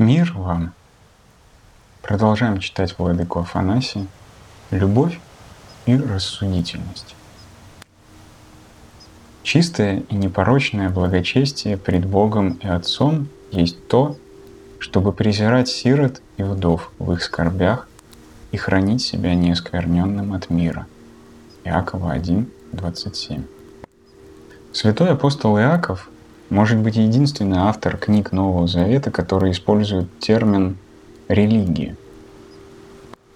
Мир вам! Продолжаем читать Владыку Афанасия «Любовь и рассудительность». Чистое и непорочное благочестие пред Богом и Отцом есть то, чтобы презирать сирот и вдов в их скорбях и хранить себя неоскверненным от мира. Иакова 1, 27. Святой апостол Иаков может быть единственный автор книг Нового Завета, который использует термин «религия».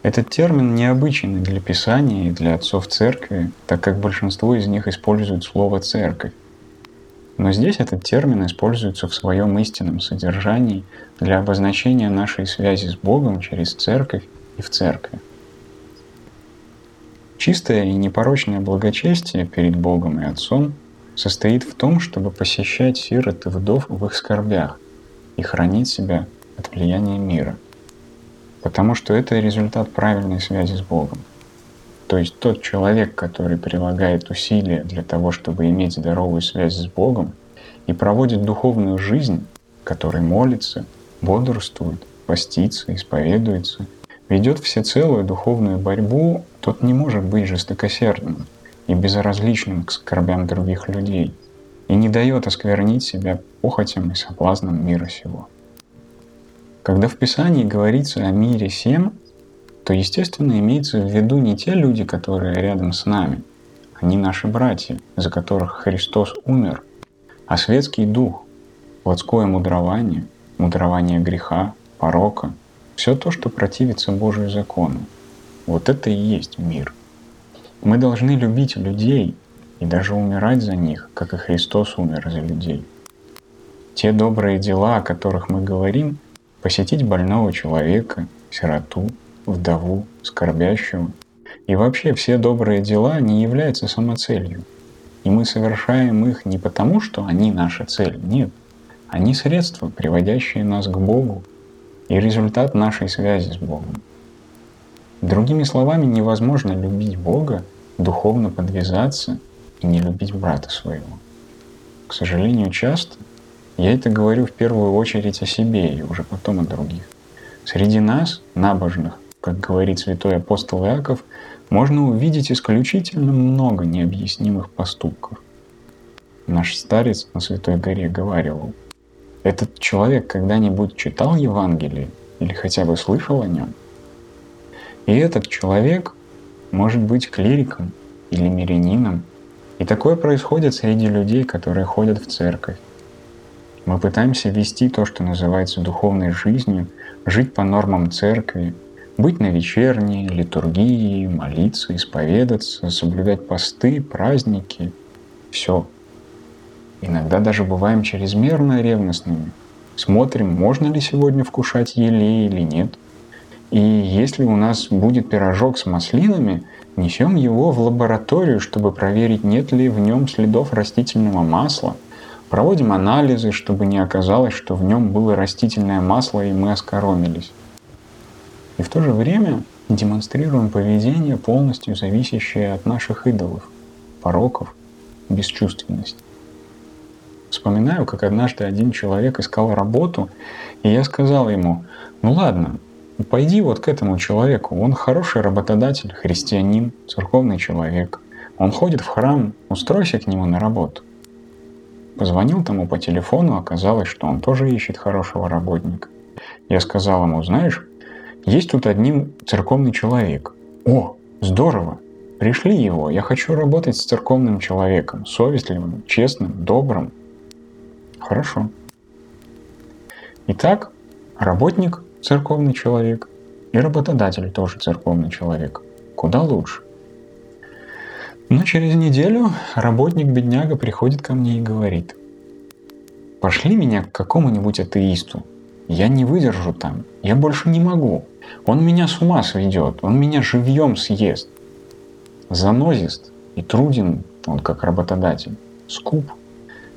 Этот термин необычен для Писания и для отцов церкви, так как большинство из них используют слово «церковь». Но здесь этот термин используется в своем истинном содержании для обозначения нашей связи с Богом через церковь и в церкви. Чистое и непорочное благочестие перед Богом и Отцом состоит в том, чтобы посещать сирот и вдов в их скорбях и хранить себя от влияния мира. Потому что это результат правильной связи с Богом. То есть тот человек, который прилагает усилия для того, чтобы иметь здоровую связь с Богом и проводит духовную жизнь, который молится, бодрствует, постится, исповедуется, ведет всецелую духовную борьбу, тот не может быть жестокосердным – и безразличным к скорбям других людей, и не дает осквернить себя похотям и соблазнам мира сего. Когда в Писании говорится о мире всем, то, естественно, имеется в виду не те люди, которые рядом с нами, они наши братья, за которых Христос умер, а светский дух, плотское мудрование, мудрование греха, порока, все то, что противится Божию закону. Вот это и есть мир – мы должны любить людей и даже умирать за них, как и Христос умер за людей. Те добрые дела, о которых мы говорим, посетить больного человека, сироту, вдову, скорбящего, и вообще все добрые дела не являются самоцелью. И мы совершаем их не потому, что они наша цель, нет. Они средства, приводящие нас к Богу, и результат нашей связи с Богом. Другими словами, невозможно любить Бога духовно подвязаться и не любить брата своего. К сожалению, часто я это говорю в первую очередь о себе и уже потом о других. Среди нас, набожных, как говорит святой апостол Иаков, можно увидеть исключительно много необъяснимых поступков. Наш старец на Святой горе говорил, этот человек когда-нибудь читал Евангелие или хотя бы слышал о нем? И этот человек может быть клириком или мирянином. И такое происходит среди людей, которые ходят в церковь. Мы пытаемся вести то, что называется духовной жизнью, жить по нормам церкви, быть на вечерней, литургии, молиться, исповедаться, соблюдать посты, праздники. Все. Иногда даже бываем чрезмерно ревностными. Смотрим, можно ли сегодня вкушать елей или нет – и если у нас будет пирожок с маслинами, несем его в лабораторию, чтобы проверить, нет ли в нем следов растительного масла. Проводим анализы, чтобы не оказалось, что в нем было растительное масло и мы оскоромились. И в то же время демонстрируем поведение, полностью зависящее от наших идолов, пороков, бесчувственности. Вспоминаю, как однажды один человек искал работу, и я сказал ему, ну ладно, Пойди вот к этому человеку. Он хороший работодатель, христианин, церковный человек. Он ходит в храм, устройся к нему на работу. Позвонил тому по телефону, оказалось, что он тоже ищет хорошего работника. Я сказал ему, знаешь, есть тут один церковный человек. О, здорово, пришли его, я хочу работать с церковным человеком, совестливым, честным, добрым. Хорошо. Итак, работник церковный человек, и работодатель тоже церковный человек. Куда лучше. Но через неделю работник-бедняга приходит ко мне и говорит, пошли меня к какому-нибудь атеисту. Я не выдержу там, я больше не могу. Он меня с ума сведет, он меня живьем съест. Занозист и труден он как работодатель, скуп.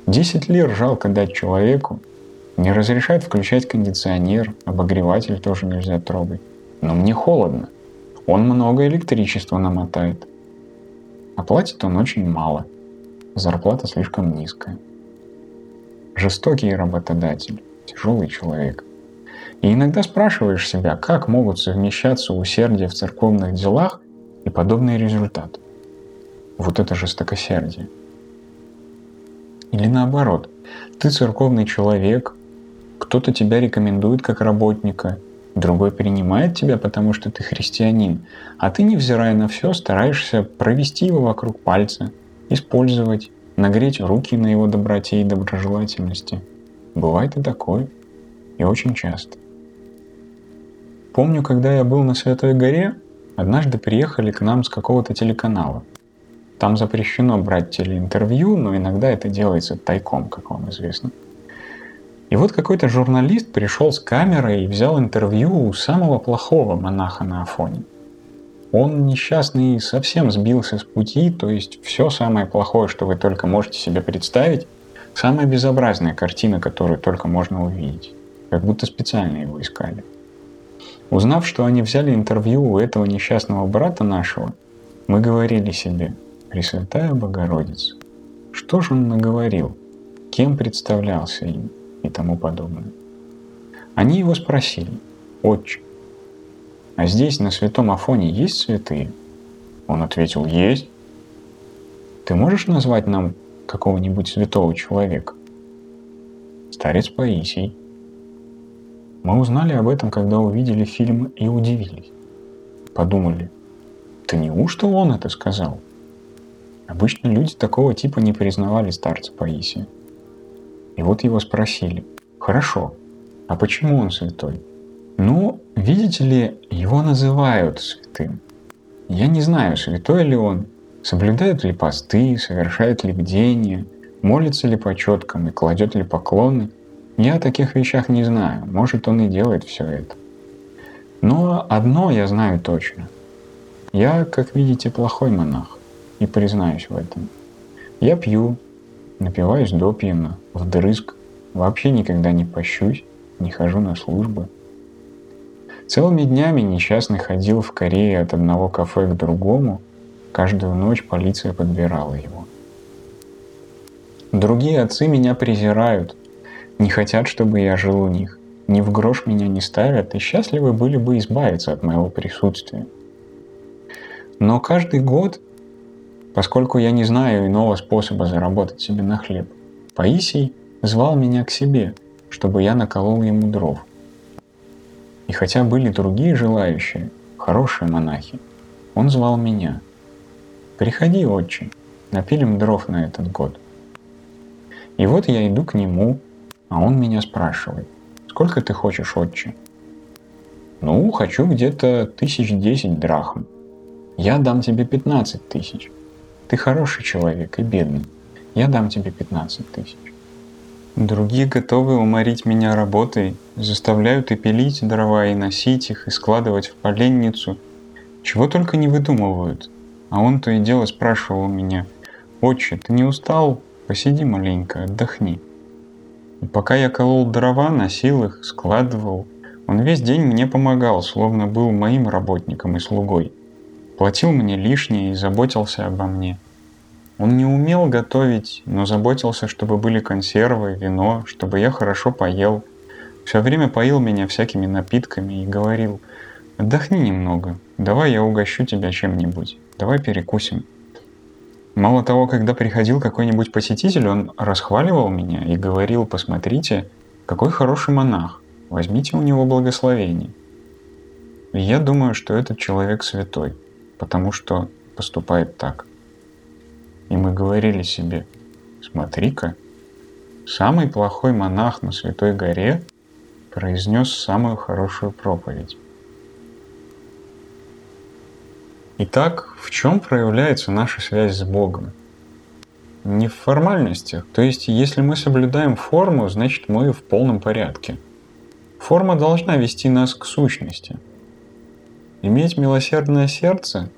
Десять лир жалко дать человеку, не разрешают включать кондиционер, обогреватель тоже нельзя трогать. Но мне холодно. Он много электричества намотает. А платит он очень мало. Зарплата слишком низкая. Жестокий работодатель, тяжелый человек. И иногда спрашиваешь себя, как могут совмещаться усердие в церковных делах и подобный результат. Вот это жестокосердие. Или наоборот, ты церковный человек, кто-то тебя рекомендует как работника, другой принимает тебя, потому что ты христианин, а ты, невзирая на все, стараешься провести его вокруг пальца, использовать, нагреть руки на его доброте и доброжелательности. Бывает и такое, и очень часто. Помню, когда я был на Святой горе, однажды приехали к нам с какого-то телеканала. Там запрещено брать телеинтервью, но иногда это делается тайком, как вам известно. И вот какой-то журналист пришел с камерой и взял интервью у самого плохого монаха на Афоне. Он несчастный совсем сбился с пути, то есть все самое плохое, что вы только можете себе представить, самая безобразная картина, которую только можно увидеть. Как будто специально его искали. Узнав, что они взяли интервью у этого несчастного брата нашего, мы говорили себе, Пресвятая Богородица, что же он наговорил, кем представлялся им? И тому подобное. Они его спросили, «Отче, а здесь на святом Афоне есть святые?» Он ответил, «Есть». «Ты можешь назвать нам какого-нибудь святого человека?» Старец Паисий. Мы узнали об этом, когда увидели фильм и удивились. Подумали, «Ты неужто он это сказал?» Обычно люди такого типа не признавали старца Паисия. И вот его спросили, хорошо, а почему он святой? Ну, видите ли, его называют святым. Я не знаю, святой ли он, соблюдает ли посты, совершает ли бдения, молится ли по четкам и кладет ли поклоны. Я о таких вещах не знаю, может он и делает все это. Но одно я знаю точно. Я, как видите, плохой монах, и признаюсь в этом. Я пью, Напиваюсь допьяно, вдрызг, вообще никогда не пощусь, не хожу на службы. Целыми днями несчастный ходил в Корее от одного кафе к другому, каждую ночь полиция подбирала его. Другие отцы меня презирают, не хотят, чтобы я жил у них, ни в грош меня не ставят и счастливы были бы избавиться от моего присутствия. Но каждый год поскольку я не знаю иного способа заработать себе на хлеб. Паисий звал меня к себе, чтобы я наколол ему дров. И хотя были другие желающие, хорошие монахи, он звал меня. «Приходи, отче, напилим дров на этот год». И вот я иду к нему, а он меня спрашивает, «Сколько ты хочешь, отче?» «Ну, хочу где-то тысяч десять драхм. Я дам тебе пятнадцать тысяч». Ты хороший человек и бедный. Я дам тебе 15 тысяч. Другие готовы уморить меня работой, заставляют и пилить дрова, и носить их, и складывать в поленницу. Чего только не выдумывают. А он то и дело спрашивал меня, «Отче, ты не устал? Посиди маленько, отдохни». И пока я колол дрова, носил их, складывал, он весь день мне помогал, словно был моим работником и слугой платил мне лишнее и заботился обо мне. Он не умел готовить, но заботился, чтобы были консервы, вино, чтобы я хорошо поел. Все время поил меня всякими напитками и говорил, отдохни немного, давай я угощу тебя чем-нибудь, давай перекусим. Мало того, когда приходил какой-нибудь посетитель, он расхваливал меня и говорил, посмотрите, какой хороший монах, возьмите у него благословение. И я думаю, что этот человек святой потому что поступает так. И мы говорили себе, смотри-ка, самый плохой монах на Святой горе произнес самую хорошую проповедь. Итак, в чем проявляется наша связь с Богом? Не в формальностях. То есть, если мы соблюдаем форму, значит мы в полном порядке. Форма должна вести нас к сущности – Иметь милосердное сердце,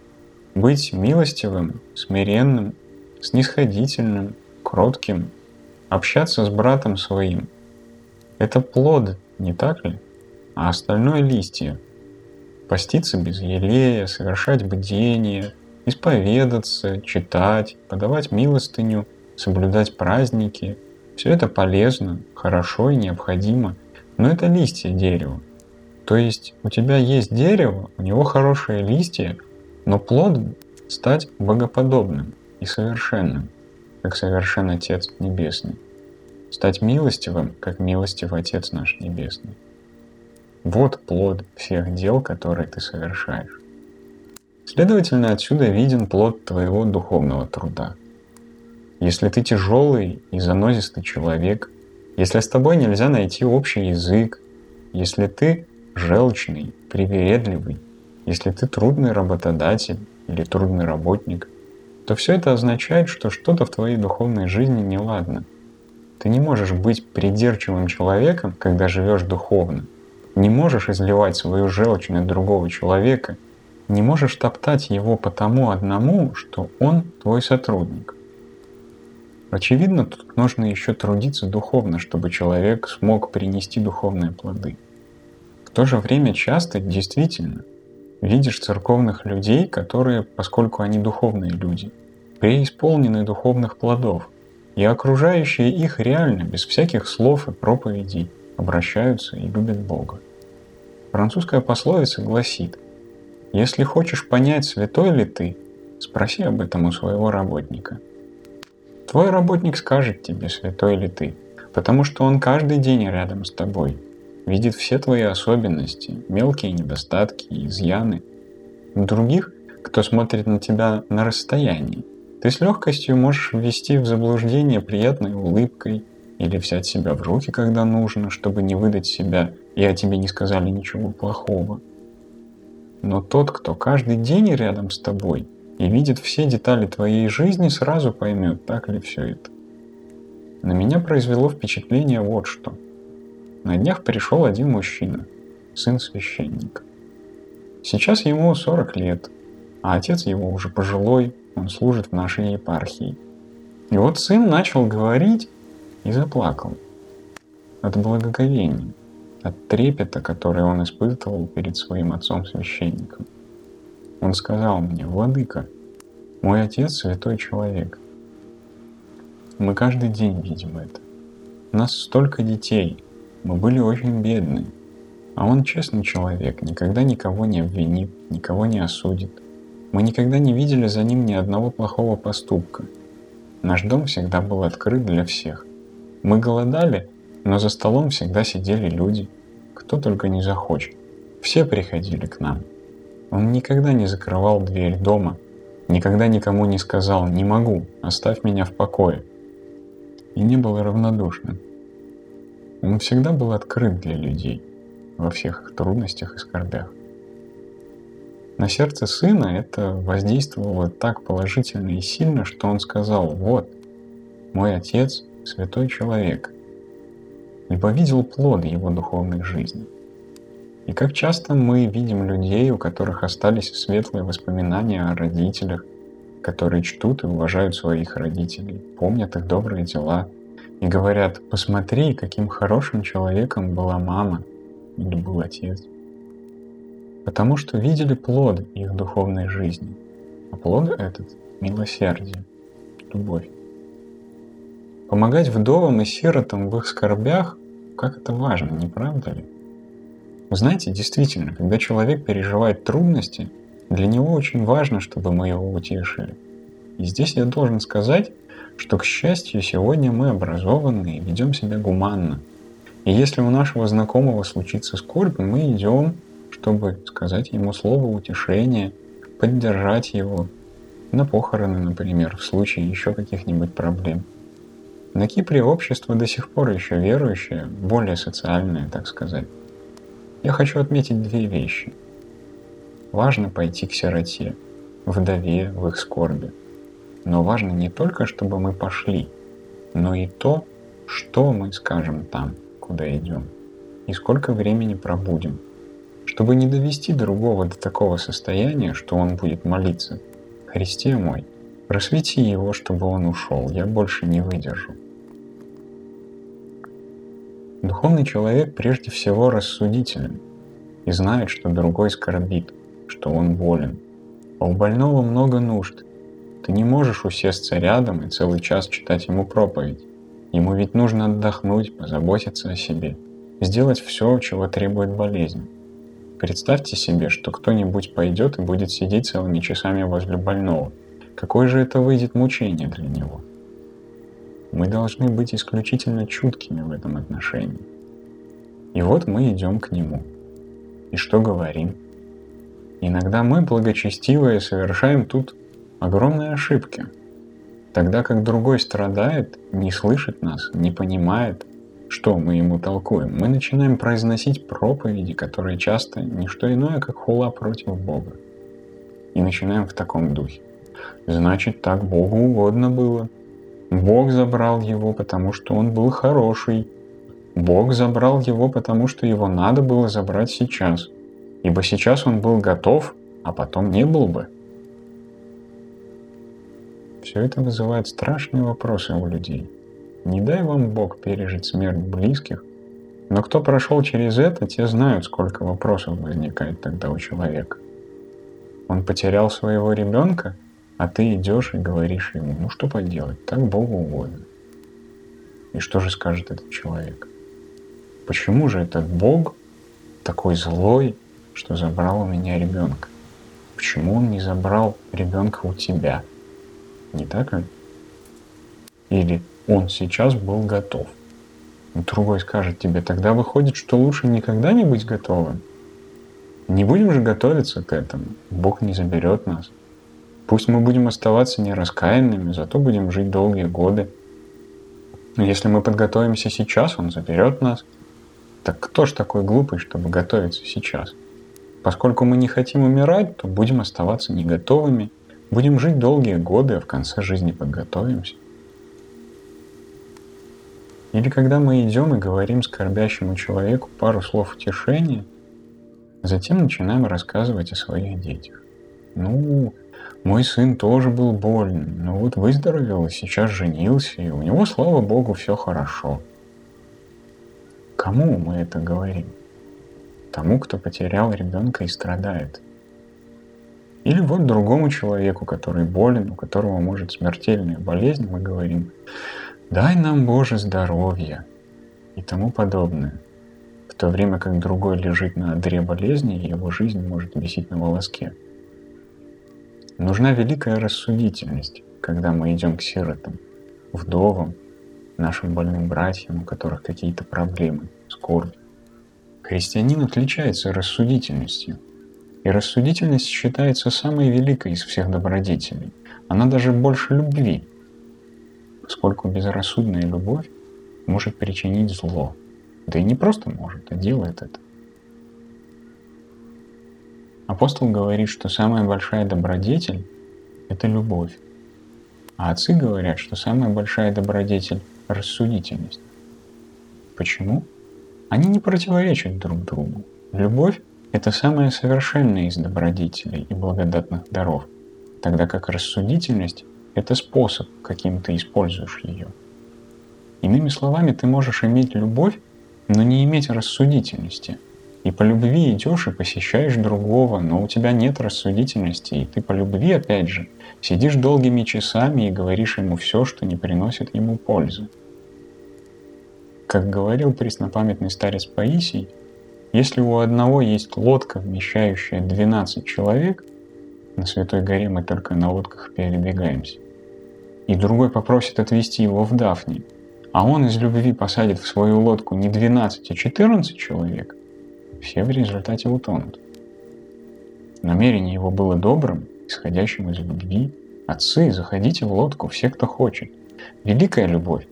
быть милостивым, смиренным, снисходительным, кротким, общаться с братом своим. Это плод, не так ли? А остальное листья. Поститься без елея, совершать бдение, исповедаться, читать, подавать милостыню, соблюдать праздники. Все это полезно, хорошо и необходимо, но это листья дерева. То есть у тебя есть дерево, у него хорошие листья, но плод стать богоподобным и совершенным, как совершен Отец Небесный. Стать милостивым, как милостив Отец наш Небесный. Вот плод всех дел, которые ты совершаешь. Следовательно, отсюда виден плод твоего духовного труда. Если ты тяжелый и занозистый человек, если с тобой нельзя найти общий язык, если ты желчный, привередливый, если ты трудный работодатель или трудный работник, то все это означает, что что-то в твоей духовной жизни неладно. Ты не можешь быть придирчивым человеком, когда живешь духовно. Не можешь изливать свою желчь на другого человека. Не можешь топтать его потому одному, что он твой сотрудник. Очевидно, тут нужно еще трудиться духовно, чтобы человек смог принести духовные плоды. В то же время часто действительно видишь церковных людей, которые, поскольку они духовные люди, преисполнены духовных плодов, и окружающие их реально, без всяких слов и проповедей, обращаются и любят Бога. Французская пословица гласит, «Если хочешь понять, святой ли ты, спроси об этом у своего работника». Твой работник скажет тебе, святой ли ты, потому что он каждый день рядом с тобой – видит все твои особенности, мелкие недостатки, изъяны. Других, кто смотрит на тебя на расстоянии, ты с легкостью можешь ввести в заблуждение приятной улыбкой или взять себя в руки, когда нужно, чтобы не выдать себя, и о тебе не сказали ничего плохого. Но тот, кто каждый день рядом с тобой и видит все детали твоей жизни, сразу поймет, так ли все это. На меня произвело впечатление вот что – на днях пришел один мужчина, сын священника. Сейчас ему 40 лет, а отец его уже пожилой, он служит в нашей епархии. И вот сын начал говорить и заплакал. От благоговения, от трепета, который он испытывал перед своим отцом-священником. Он сказал мне, «Владыка, мой отец святой человек. Мы каждый день видим это. У нас столько детей, мы были очень бедны. А он честный человек, никогда никого не обвинит, никого не осудит. Мы никогда не видели за ним ни одного плохого поступка. Наш дом всегда был открыт для всех. Мы голодали, но за столом всегда сидели люди, кто только не захочет. Все приходили к нам. Он никогда не закрывал дверь дома, никогда никому не сказал «не могу, оставь меня в покое». И не был равнодушным. Он всегда был открыт для людей во всех их трудностях и скорбях. На сердце сына это воздействовало так положительно и сильно, что он сказал, вот, мой отец – святой человек, ибо видел плоды его духовной жизни. И как часто мы видим людей, у которых остались светлые воспоминания о родителях, которые чтут и уважают своих родителей, помнят их добрые дела – и говорят, посмотри, каким хорошим человеком была мама или был отец. Потому что видели плод их духовной жизни. А плод этот – милосердие, любовь. Помогать вдовам и сиротам в их скорбях, как это важно, не правда ли? Вы знаете, действительно, когда человек переживает трудности, для него очень важно, чтобы мы его утешили. И здесь я должен сказать, что, к счастью, сегодня мы образованы и ведем себя гуманно. И если у нашего знакомого случится скорбь, мы идем, чтобы сказать ему слово утешения, поддержать его на похороны, например, в случае еще каких-нибудь проблем. На Кипре общество до сих пор еще верующее, более социальное, так сказать. Я хочу отметить две вещи. Важно пойти к сироте, вдове в их скорби – но важно не только, чтобы мы пошли, но и то, что мы скажем там, куда идем, и сколько времени пробудем, чтобы не довести другого до такого состояния, что он будет молиться. «Христе мой, просвети его, чтобы он ушел, я больше не выдержу». Духовный человек прежде всего рассудителен и знает, что другой скорбит, что он болен. А у больного много нужд, ты не можешь усесться рядом и целый час читать ему проповедь. Ему ведь нужно отдохнуть, позаботиться о себе. сделать все, чего требует болезнь. Представьте себе, что кто-нибудь пойдет и будет сидеть целыми часами возле больного. Какое же это выйдет мучение для него? Мы должны быть исключительно чуткими в этом отношении. И вот мы идем к нему. И что говорим? Иногда мы, благочестивые, совершаем тут огромные ошибки. Тогда как другой страдает, не слышит нас, не понимает, что мы ему толкуем, мы начинаем произносить проповеди, которые часто не что иное, как хула против Бога. И начинаем в таком духе. Значит, так Богу угодно было. Бог забрал его, потому что он был хороший. Бог забрал его, потому что его надо было забрать сейчас. Ибо сейчас он был готов, а потом не был бы. Все это вызывает страшные вопросы у людей. Не дай вам Бог пережить смерть близких, но кто прошел через это, те знают, сколько вопросов возникает тогда у человека. Он потерял своего ребенка, а ты идешь и говоришь ему, ну что поделать, так Богу угодно. И что же скажет этот человек? Почему же этот Бог такой злой, что забрал у меня ребенка? Почему он не забрал ребенка у тебя? Не так ли? Или он сейчас был готов. Другой скажет тебе, тогда выходит, что лучше никогда не быть готовым. Не будем же готовиться к этому. Бог не заберет нас. Пусть мы будем оставаться нераскаянными, зато будем жить долгие годы. Но если мы подготовимся сейчас, Он заберет нас. Так кто ж такой глупый, чтобы готовиться сейчас? Поскольку мы не хотим умирать, то будем оставаться не готовыми, будем жить долгие годы, а в конце жизни подготовимся. Или когда мы идем и говорим скорбящему человеку пару слов утешения, затем начинаем рассказывать о своих детях. Ну, мой сын тоже был болен, но вот выздоровел и сейчас женился, и у него, слава богу, все хорошо. Кому мы это говорим? Тому, кто потерял ребенка и страдает. Или вот другому человеку, который болен, у которого может смертельная болезнь, мы говорим, дай нам, Боже, здоровье и тому подобное. В то время как другой лежит на одре болезни, его жизнь может висеть на волоске. Нужна великая рассудительность, когда мы идем к сиротам, вдовам, нашим больным братьям, у которых какие-то проблемы, скорбь. Христианин отличается рассудительностью. И рассудительность считается самой великой из всех добродетелей. Она даже больше любви, поскольку безрассудная любовь может причинить зло. Да и не просто может, а делает это. Апостол говорит, что самая большая добродетель – это любовь. А отцы говорят, что самая большая добродетель – рассудительность. Почему? Они не противоречат друг другу. Любовь – это самая совершенная из добродетелей и благодатных даров, тогда как рассудительность это способ, каким ты используешь ее. Иными словами, ты можешь иметь любовь, но не иметь рассудительности. И по любви идешь и посещаешь другого, но у тебя нет рассудительности, и ты по любви, опять же, сидишь долгими часами и говоришь ему все, что не приносит ему пользы. Как говорил преснопамятный старец Паисий, если у одного есть лодка, вмещающая 12 человек, на Святой горе мы только на лодках передвигаемся. И другой попросит отвезти его в Дафни, а он из любви посадит в свою лодку не 12, а 14 человек, все в результате утонут. Намерение его было добрым, исходящим из любви. Отцы, заходите в лодку, все, кто хочет. Великая любовь,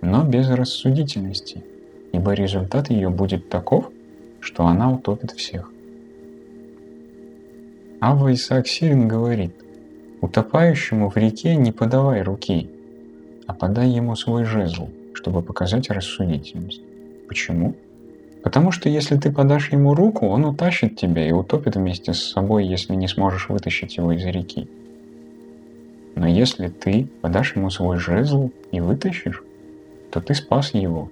но без рассудительности, ибо результат ее будет таков, что она утопит всех. Ава Исаак Сирин говорит, «Утопающему в реке не подавай руки, а подай ему свой жезл, чтобы показать рассудительность». Почему? Потому что если ты подашь ему руку, он утащит тебя и утопит вместе с собой, если не сможешь вытащить его из реки. Но если ты подашь ему свой жезл и вытащишь, то ты спас его.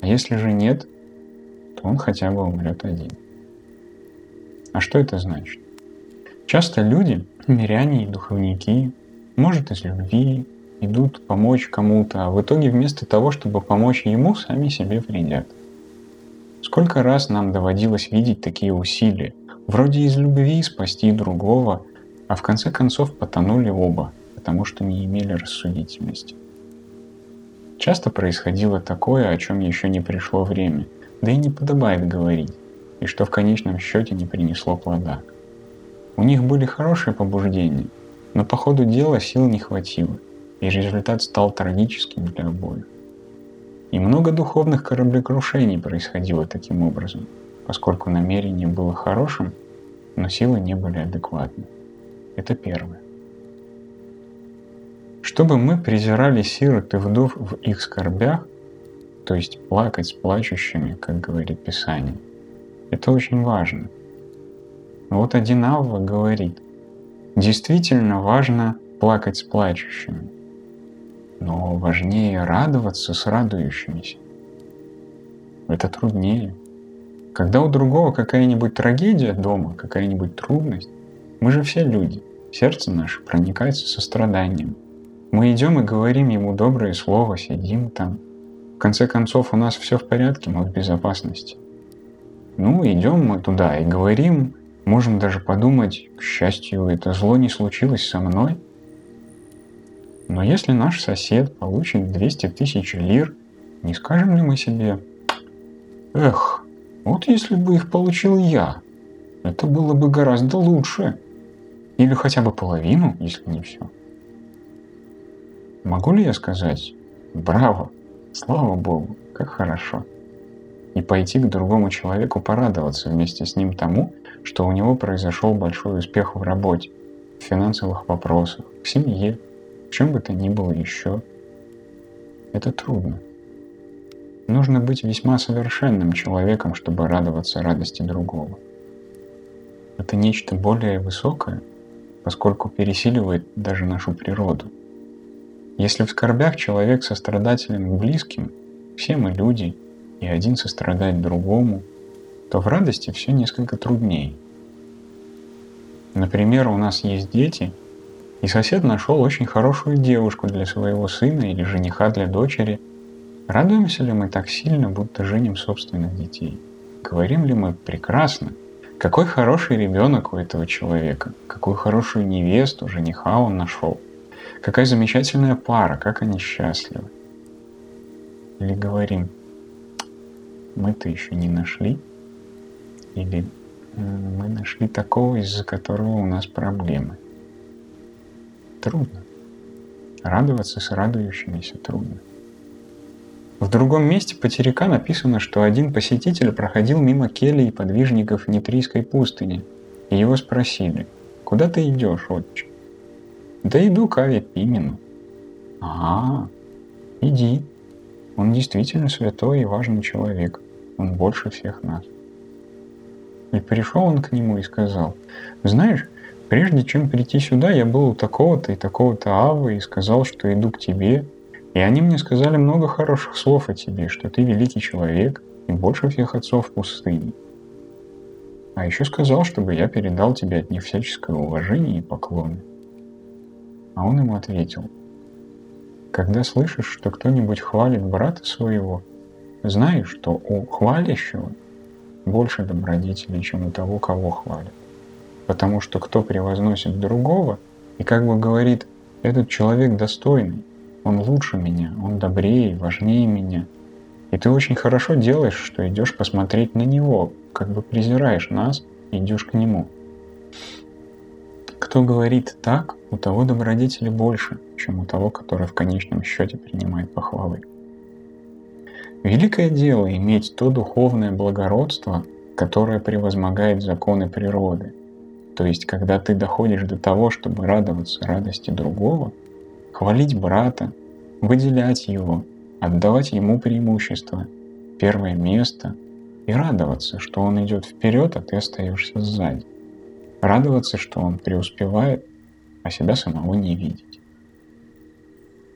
А если же нет, то он хотя бы умрет один. А что это значит? Часто люди, миряне и духовники, может из любви, идут помочь кому-то, а в итоге вместо того, чтобы помочь ему, сами себе вредят. Сколько раз нам доводилось видеть такие усилия, вроде из любви спасти другого, а в конце концов потонули оба, потому что не имели рассудительности. Часто происходило такое, о чем еще не пришло время, да и не подобает говорить, и что в конечном счете не принесло плода. У них были хорошие побуждения, но по ходу дела сил не хватило, и результат стал трагическим для обоих. И много духовных кораблекрушений происходило таким образом, поскольку намерение было хорошим, но силы не были адекватны. Это первое. Чтобы мы презирали сирот и вдов в их скорбях, то есть плакать с плачущими, как говорит Писание, это очень важно. Вот один Авва говорит, действительно важно плакать с плачущими, но важнее радоваться с радующимися. Это труднее. Когда у другого какая-нибудь трагедия дома, какая-нибудь трудность, мы же все люди, сердце наше проникается состраданием. Мы идем и говорим ему доброе слово, сидим там. Конце концов, у нас все в порядке, мы в безопасности. Ну, идем мы туда и говорим, можем даже подумать, к счастью, это зло не случилось со мной. Но если наш сосед получит 200 тысяч лир, не скажем ли мы себе, эх, вот если бы их получил я, это было бы гораздо лучше. Или хотя бы половину, если не все. Могу ли я сказать «Браво! Слава Богу! Как хорошо!» и пойти к другому человеку порадоваться вместе с ним тому, что у него произошел большой успех в работе, в финансовых вопросах, в семье, в чем бы то ни было еще. Это трудно. Нужно быть весьма совершенным человеком, чтобы радоваться радости другого. Это нечто более высокое, поскольку пересиливает даже нашу природу. Если в скорбях человек сострадателен к близким, все мы люди, и один сострадает другому, то в радости все несколько труднее. Например, у нас есть дети, и сосед нашел очень хорошую девушку для своего сына или жениха для дочери. Радуемся ли мы так сильно, будто женим собственных детей? Говорим ли мы прекрасно, какой хороший ребенок у этого человека, какую хорошую невесту, жениха он нашел, какая замечательная пара, как они счастливы. Или говорим, мы-то еще не нашли, или мы нашли такого, из-за которого у нас проблемы. Трудно. Радоваться с радующимися трудно. В другом месте по Терека написано, что один посетитель проходил мимо кельи и подвижников Нитрийской пустыни, и его спросили, «Куда ты идешь, отче?» «Да иду к Аве Пимену». «А, иди. Он действительно святой и важный человек. Он больше всех нас». И пришел он к нему и сказал, «Знаешь, прежде чем прийти сюда, я был у такого-то и такого-то Авы и сказал, что иду к тебе, и они мне сказали много хороших слов о тебе, что ты великий человек и больше всех отцов в пустыне. А еще сказал, чтобы я передал тебе от них всяческое уважение и поклоны. А он ему ответил, когда слышишь, что кто-нибудь хвалит брата своего, знай, что у хвалящего больше добродетелей, чем у того, кого хвалят. Потому что кто превозносит другого и как бы говорит, этот человек достойный, он лучше меня, он добрее, важнее меня. И ты очень хорошо делаешь, что идешь посмотреть на него, как бы презираешь нас идешь к нему. Кто говорит так, у того добродетели больше, чем у того, который в конечном счете принимает похвалы. Великое дело иметь то духовное благородство, которое превозмогает законы природы. То есть, когда ты доходишь до того, чтобы радоваться радости другого – хвалить брата, выделять его, отдавать ему преимущество, первое место и радоваться, что он идет вперед, а ты остаешься сзади. Радоваться, что он преуспевает, а себя самого не видеть.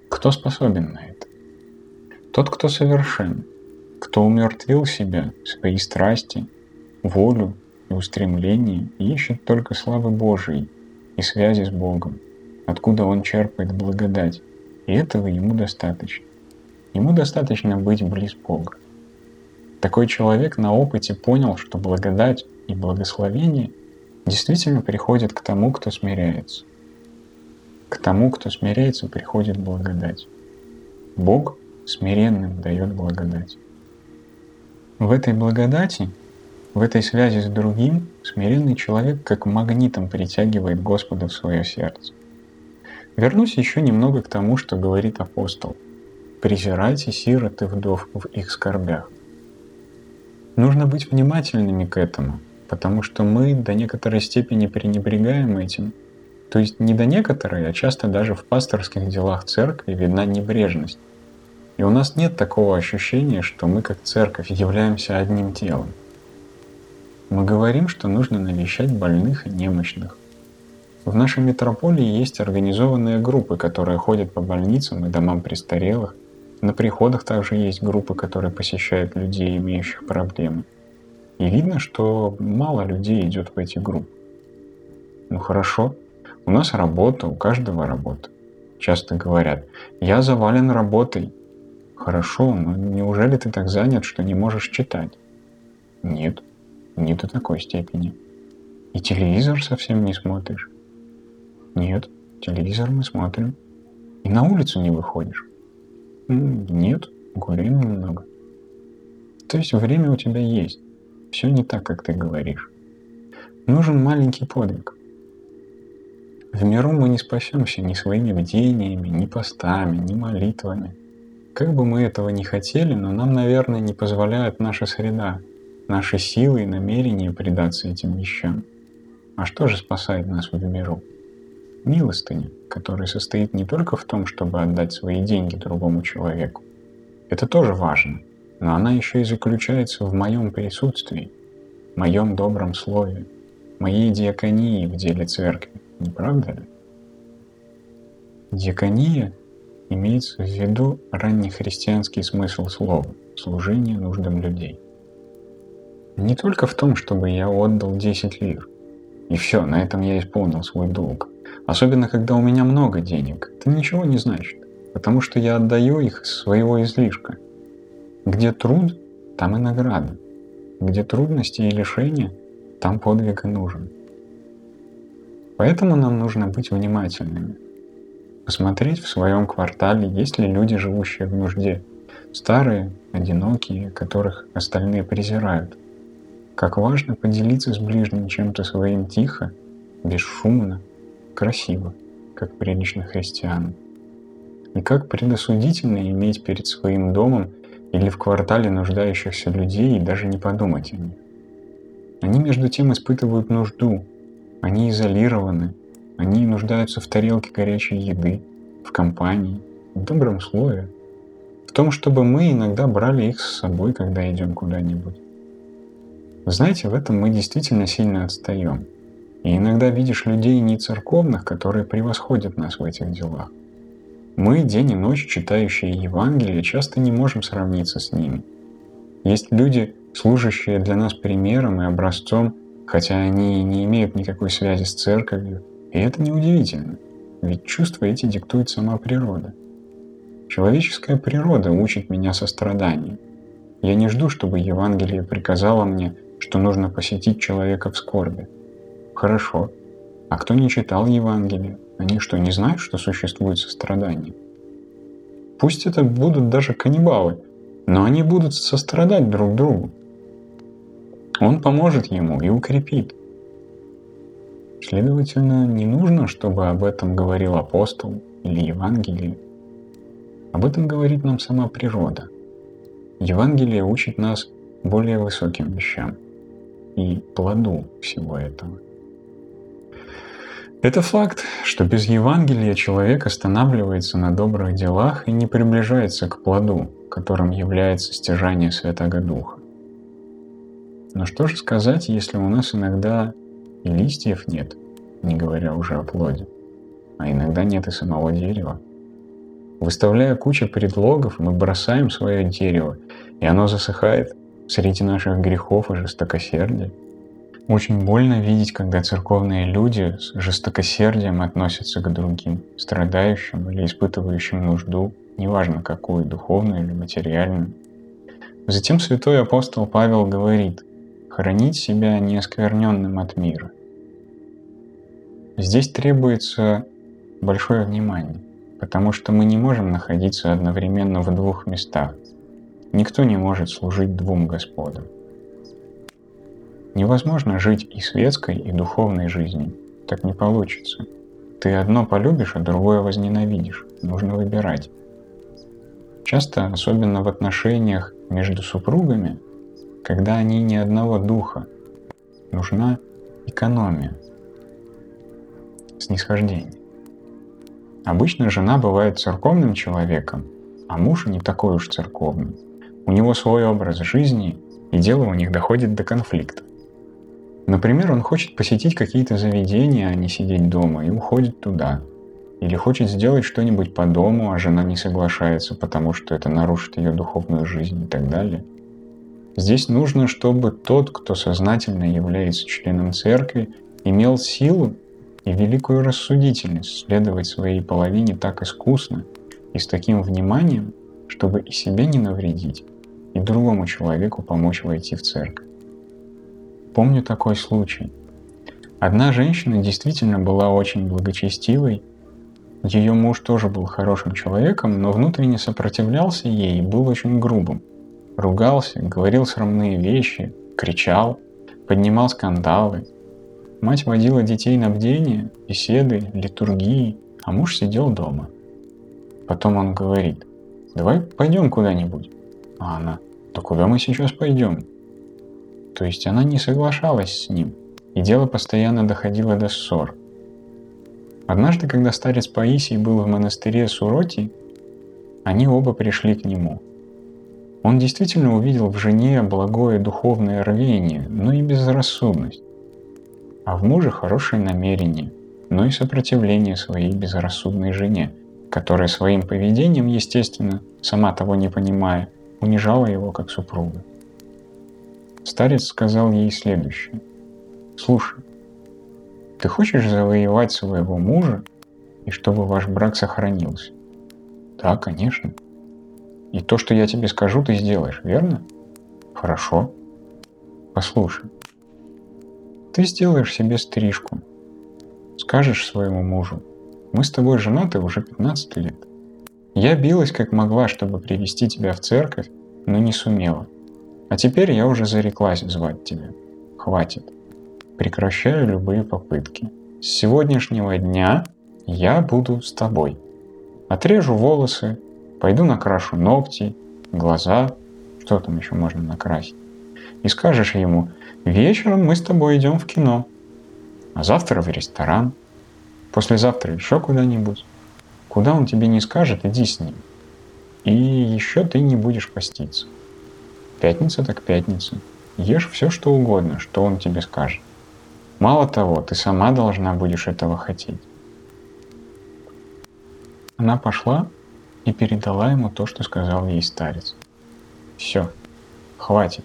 Кто способен на это? Тот, кто совершен, кто умертвил себя, свои страсти, волю и устремления и ищет только славы Божией и связи с Богом, откуда он черпает благодать, и этого ему достаточно. Ему достаточно быть близ Бога. Такой человек на опыте понял, что благодать и благословение действительно приходят к тому, кто смиряется. К тому, кто смиряется, приходит благодать. Бог смиренным дает благодать. В этой благодати, в этой связи с другим, смиренный человек как магнитом притягивает Господа в свое сердце. Вернусь еще немного к тому, что говорит апостол. «Презирайте сирот и вдов в их скорбях». Нужно быть внимательными к этому, потому что мы до некоторой степени пренебрегаем этим. То есть не до некоторой, а часто даже в пасторских делах церкви видна небрежность. И у нас нет такого ощущения, что мы как церковь являемся одним телом. Мы говорим, что нужно навещать больных и немощных. В нашей метрополии есть организованные группы, которые ходят по больницам и домам престарелых. На приходах также есть группы, которые посещают людей, имеющих проблемы. И видно, что мало людей идет в эти группы. Ну хорошо, у нас работа, у каждого работа. Часто говорят, я завален работой, Хорошо, но неужели ты так занят, что не можешь читать? Нет, не до такой степени. И телевизор совсем не смотришь? Нет, телевизор мы смотрим. И на улицу не выходишь? Нет, гуляем немного. То есть время у тебя есть. Все не так, как ты говоришь. Нужен маленький подвиг. В миру мы не спасемся ни своими бдениями, ни постами, ни молитвами – как бы мы этого не хотели, но нам, наверное, не позволяет наша среда, наши силы и намерения предаться этим вещам. А что же спасает нас в миру? Милостыня, которая состоит не только в том, чтобы отдать свои деньги другому человеку. Это тоже важно, но она еще и заключается в моем присутствии, моем добром слове, моей диаконии в деле церкви, не правда ли? Диакония Имеется в виду раннехристианский смысл слова – служение нуждам людей. Не только в том, чтобы я отдал 10 лир. И все, на этом я исполнил свой долг. Особенно, когда у меня много денег. Это ничего не значит, потому что я отдаю их из своего излишка. Где труд, там и награда. Где трудности и лишения, там подвиг и нужен. Поэтому нам нужно быть внимательными, посмотреть в своем квартале, есть ли люди, живущие в нужде, старые, одинокие, которых остальные презирают. Как важно поделиться с ближним чем-то своим тихо, бесшумно, красиво, как прилично христианам. И как предосудительно иметь перед своим домом или в квартале нуждающихся людей и даже не подумать о них. Они между тем испытывают нужду, они изолированы, они нуждаются в тарелке горячей еды, в компании, в добром слове, в том, чтобы мы иногда брали их с собой, когда идем куда-нибудь. Знаете, в этом мы действительно сильно отстаем. И иногда видишь людей не церковных, которые превосходят нас в этих делах. Мы день и ночь, читающие Евангелие, часто не можем сравниться с ними. Есть люди, служащие для нас примером и образцом, хотя они не имеют никакой связи с церковью, и это неудивительно, ведь чувства эти диктует сама природа. Человеческая природа учит меня состраданию. Я не жду, чтобы Евангелие приказало мне, что нужно посетить человека в скорби. Хорошо. А кто не читал Евангелие, они что, не знают, что существует сострадание? Пусть это будут даже каннибалы, но они будут сострадать друг другу. Он поможет ему и укрепит – Следовательно, не нужно, чтобы об этом говорил апостол или Евангелие. Об этом говорит нам сама природа. Евангелие учит нас более высоким вещам и плоду всего этого. Это факт, что без Евангелия человек останавливается на добрых делах и не приближается к плоду, которым является стяжание Святого Духа. Но что же сказать, если у нас иногда и листьев нет, не говоря уже о плоде. А иногда нет и самого дерева. Выставляя кучу предлогов, мы бросаем свое дерево, и оно засыхает среди наших грехов и жестокосердия. Очень больно видеть, когда церковные люди с жестокосердием относятся к другим, страдающим или испытывающим нужду, неважно какую, духовную или материальную. Затем святой апостол Павел говорит, хранить себя неоскверненным от мира. Здесь требуется большое внимание, потому что мы не можем находиться одновременно в двух местах. Никто не может служить двум Господам. Невозможно жить и светской, и духовной жизнью. Так не получится. Ты одно полюбишь, а другое возненавидишь. Нужно выбирать. Часто, особенно в отношениях между супругами, когда они не одного духа, нужна экономия, снисхождение. Обычно жена бывает церковным человеком, а муж не такой уж церковный. У него свой образ жизни, и дело у них доходит до конфликта. Например, он хочет посетить какие-то заведения, а не сидеть дома, и уходит туда. Или хочет сделать что-нибудь по дому, а жена не соглашается, потому что это нарушит ее духовную жизнь и так далее. Здесь нужно, чтобы тот, кто сознательно является членом церкви, имел силу и великую рассудительность следовать своей половине так искусно и с таким вниманием, чтобы и себе не навредить, и другому человеку помочь войти в церковь. Помню такой случай. Одна женщина действительно была очень благочестивой. Ее муж тоже был хорошим человеком, но внутренне сопротивлялся ей и был очень грубым. Ругался, говорил срамные вещи, кричал, поднимал скандалы. Мать водила детей на бдение, беседы, литургии, а муж сидел дома. Потом он говорит, давай пойдем куда-нибудь. А она, да куда мы сейчас пойдем? То есть она не соглашалась с ним, и дело постоянно доходило до ссор. Однажды, когда старец Паисий был в монастыре Суроти, они оба пришли к нему. Он действительно увидел в жене благое духовное рвение, но и безрассудность, а в муже хорошее намерение, но и сопротивление своей безрассудной жене, которая своим поведением, естественно, сама того не понимая, унижала его как супруга. Старец сказал ей следующее. «Слушай, ты хочешь завоевать своего мужа и чтобы ваш брак сохранился?» «Да, конечно». «И то, что я тебе скажу, ты сделаешь, верно?» «Хорошо». «Послушай, ты сделаешь себе стрижку. Скажешь своему мужу, мы с тобой женаты уже 15 лет. Я билась как могла, чтобы привести тебя в церковь, но не сумела. А теперь я уже зареклась звать тебя. Хватит. Прекращаю любые попытки. С сегодняшнего дня я буду с тобой. Отрежу волосы, пойду накрашу ногти, глаза, что там еще можно накрасить. И скажешь ему, вечером мы с тобой идем в кино, а завтра в ресторан, послезавтра еще куда-нибудь. Куда он тебе не скажет, иди с ним. И еще ты не будешь поститься. Пятница так пятница. Ешь все, что угодно, что он тебе скажет. Мало того, ты сама должна будешь этого хотеть. Она пошла и передала ему то, что сказал ей старец. Все, хватит.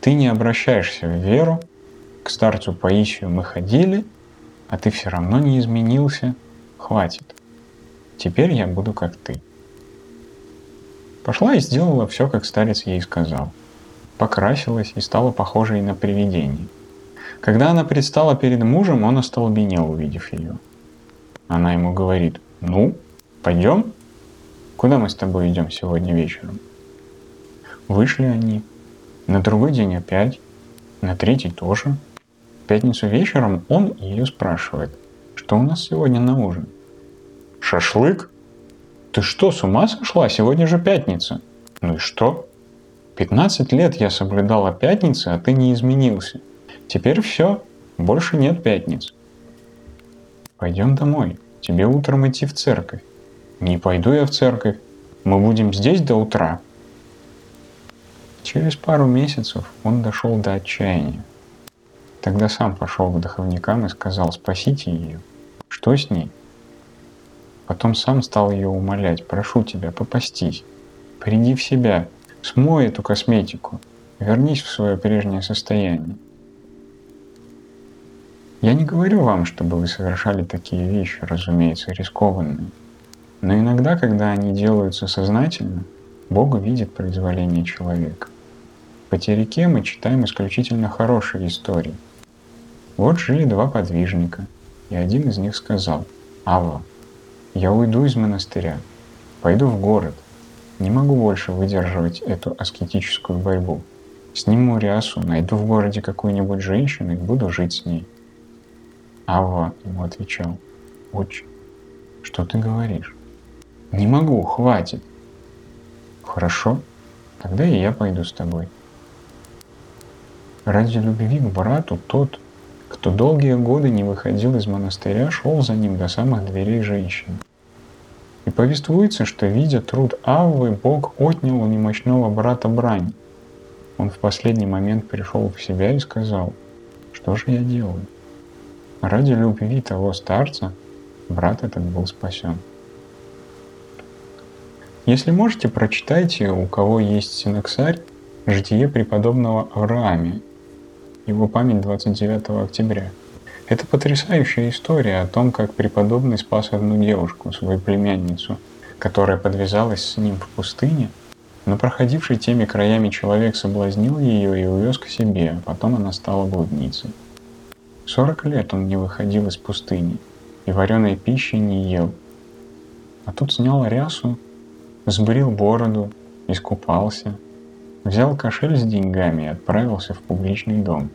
Ты не обращаешься в веру, к старцу Паисию мы ходили, а ты все равно не изменился. Хватит. Теперь я буду как ты. Пошла и сделала все, как старец ей сказал покрасилась и стала похожей на привидение. Когда она предстала перед мужем, он остолбенел, увидев ее. Она ему говорит, ну, пойдем? Куда мы с тобой идем сегодня вечером? Вышли они. На другой день опять. На третий тоже. В пятницу вечером он ее спрашивает, что у нас сегодня на ужин? Шашлык? Ты что, с ума сошла? Сегодня же пятница. Ну и что? 15 лет я соблюдала пятницы, а ты не изменился. Теперь все, больше нет пятниц. Пойдем домой, тебе утром идти в церковь. Не пойду я в церковь, мы будем здесь до утра. Через пару месяцев он дошел до отчаяния. Тогда сам пошел к духовникам и сказал, спасите ее. Что с ней? Потом сам стал ее умолять, прошу тебя, попастись, приди в себя, Смой эту косметику. Вернись в свое прежнее состояние. Я не говорю вам, чтобы вы совершали такие вещи, разумеется, рискованные. Но иногда, когда они делаются сознательно, Бог видит произволение человека. По Тереке мы читаем исключительно хорошие истории. Вот жили два подвижника, и один из них сказал, «Ава, я уйду из монастыря, пойду в город, не могу больше выдерживать эту аскетическую борьбу. Сниму рясу, найду в городе какую-нибудь женщину и буду жить с ней». Ава ему отвечал, «Отче, что ты говоришь? Не могу, хватит. Хорошо, тогда и я пойду с тобой. Ради любви к брату тот, кто долгие годы не выходил из монастыря, шел за ним до самых дверей женщин. И повествуется, что, видя труд Аввы, Бог отнял у немощного брата брань. Он в последний момент пришел в себя и сказал, что же я делаю? Ради любви того старца брат этот был спасен. Если можете, прочитайте, у кого есть синоксарь, житие преподобного Аврааме, его память 29 октября. Это потрясающая история о том, как преподобный спас одну девушку, свою племянницу, которая подвязалась с ним в пустыне, но проходивший теми краями человек соблазнил ее и увез к себе, а потом она стала блудницей. Сорок лет он не выходил из пустыни – и вареной пищи не ел. А тут снял рясу, сбрил бороду, искупался, взял кошель с деньгами и отправился в публичный дом.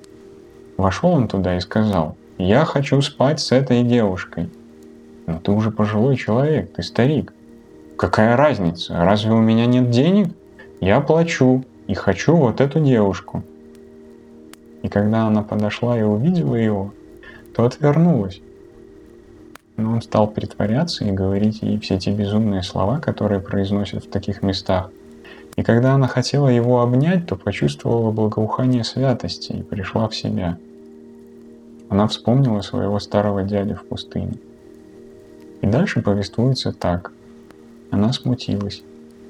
Вошел он туда и сказал, «Я хочу спать с этой девушкой». «Но ты уже пожилой человек, ты старик». «Какая разница? Разве у меня нет денег? Я плачу и хочу вот эту девушку». И когда она подошла и увидела его, то отвернулась, но он стал притворяться и говорить ей все те безумные слова, которые произносят в таких местах. И когда она хотела его обнять, то почувствовала благоухание святости и пришла в себя. Она вспомнила своего старого дядю в пустыне. И дальше повествуется так. Она смутилась,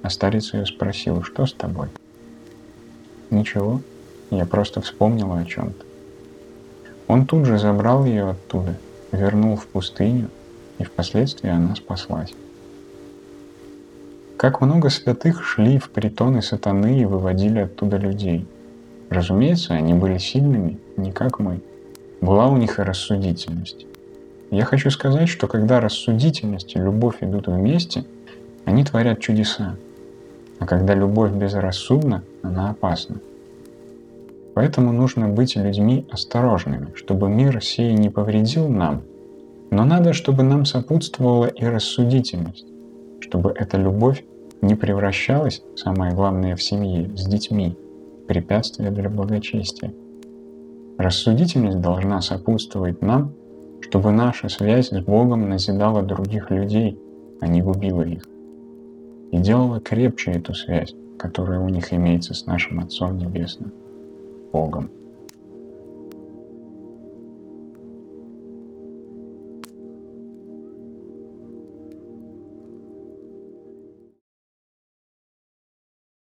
а старец ее спросил, что с тобой? Ничего, я просто вспомнила о чем-то. Он тут же забрал ее оттуда – вернул в пустыню, и впоследствии она спаслась. Как много святых шли в притоны сатаны и выводили оттуда людей. Разумеется, они были сильными, не как мы. Была у них и рассудительность. Я хочу сказать, что когда рассудительность и любовь идут вместе, они творят чудеса. А когда любовь безрассудна, она опасна. Поэтому нужно быть людьми осторожными, чтобы мир сей не повредил нам, но надо, чтобы нам сопутствовала и рассудительность, чтобы эта любовь не превращалась, самое главное в семье, с детьми, препятствие для благочестия. Рассудительность должна сопутствовать нам, чтобы наша связь с Богом назидала других людей, а не губила их, и делала крепче эту связь, которая у них имеется с нашим Отцом Небесным. Богом.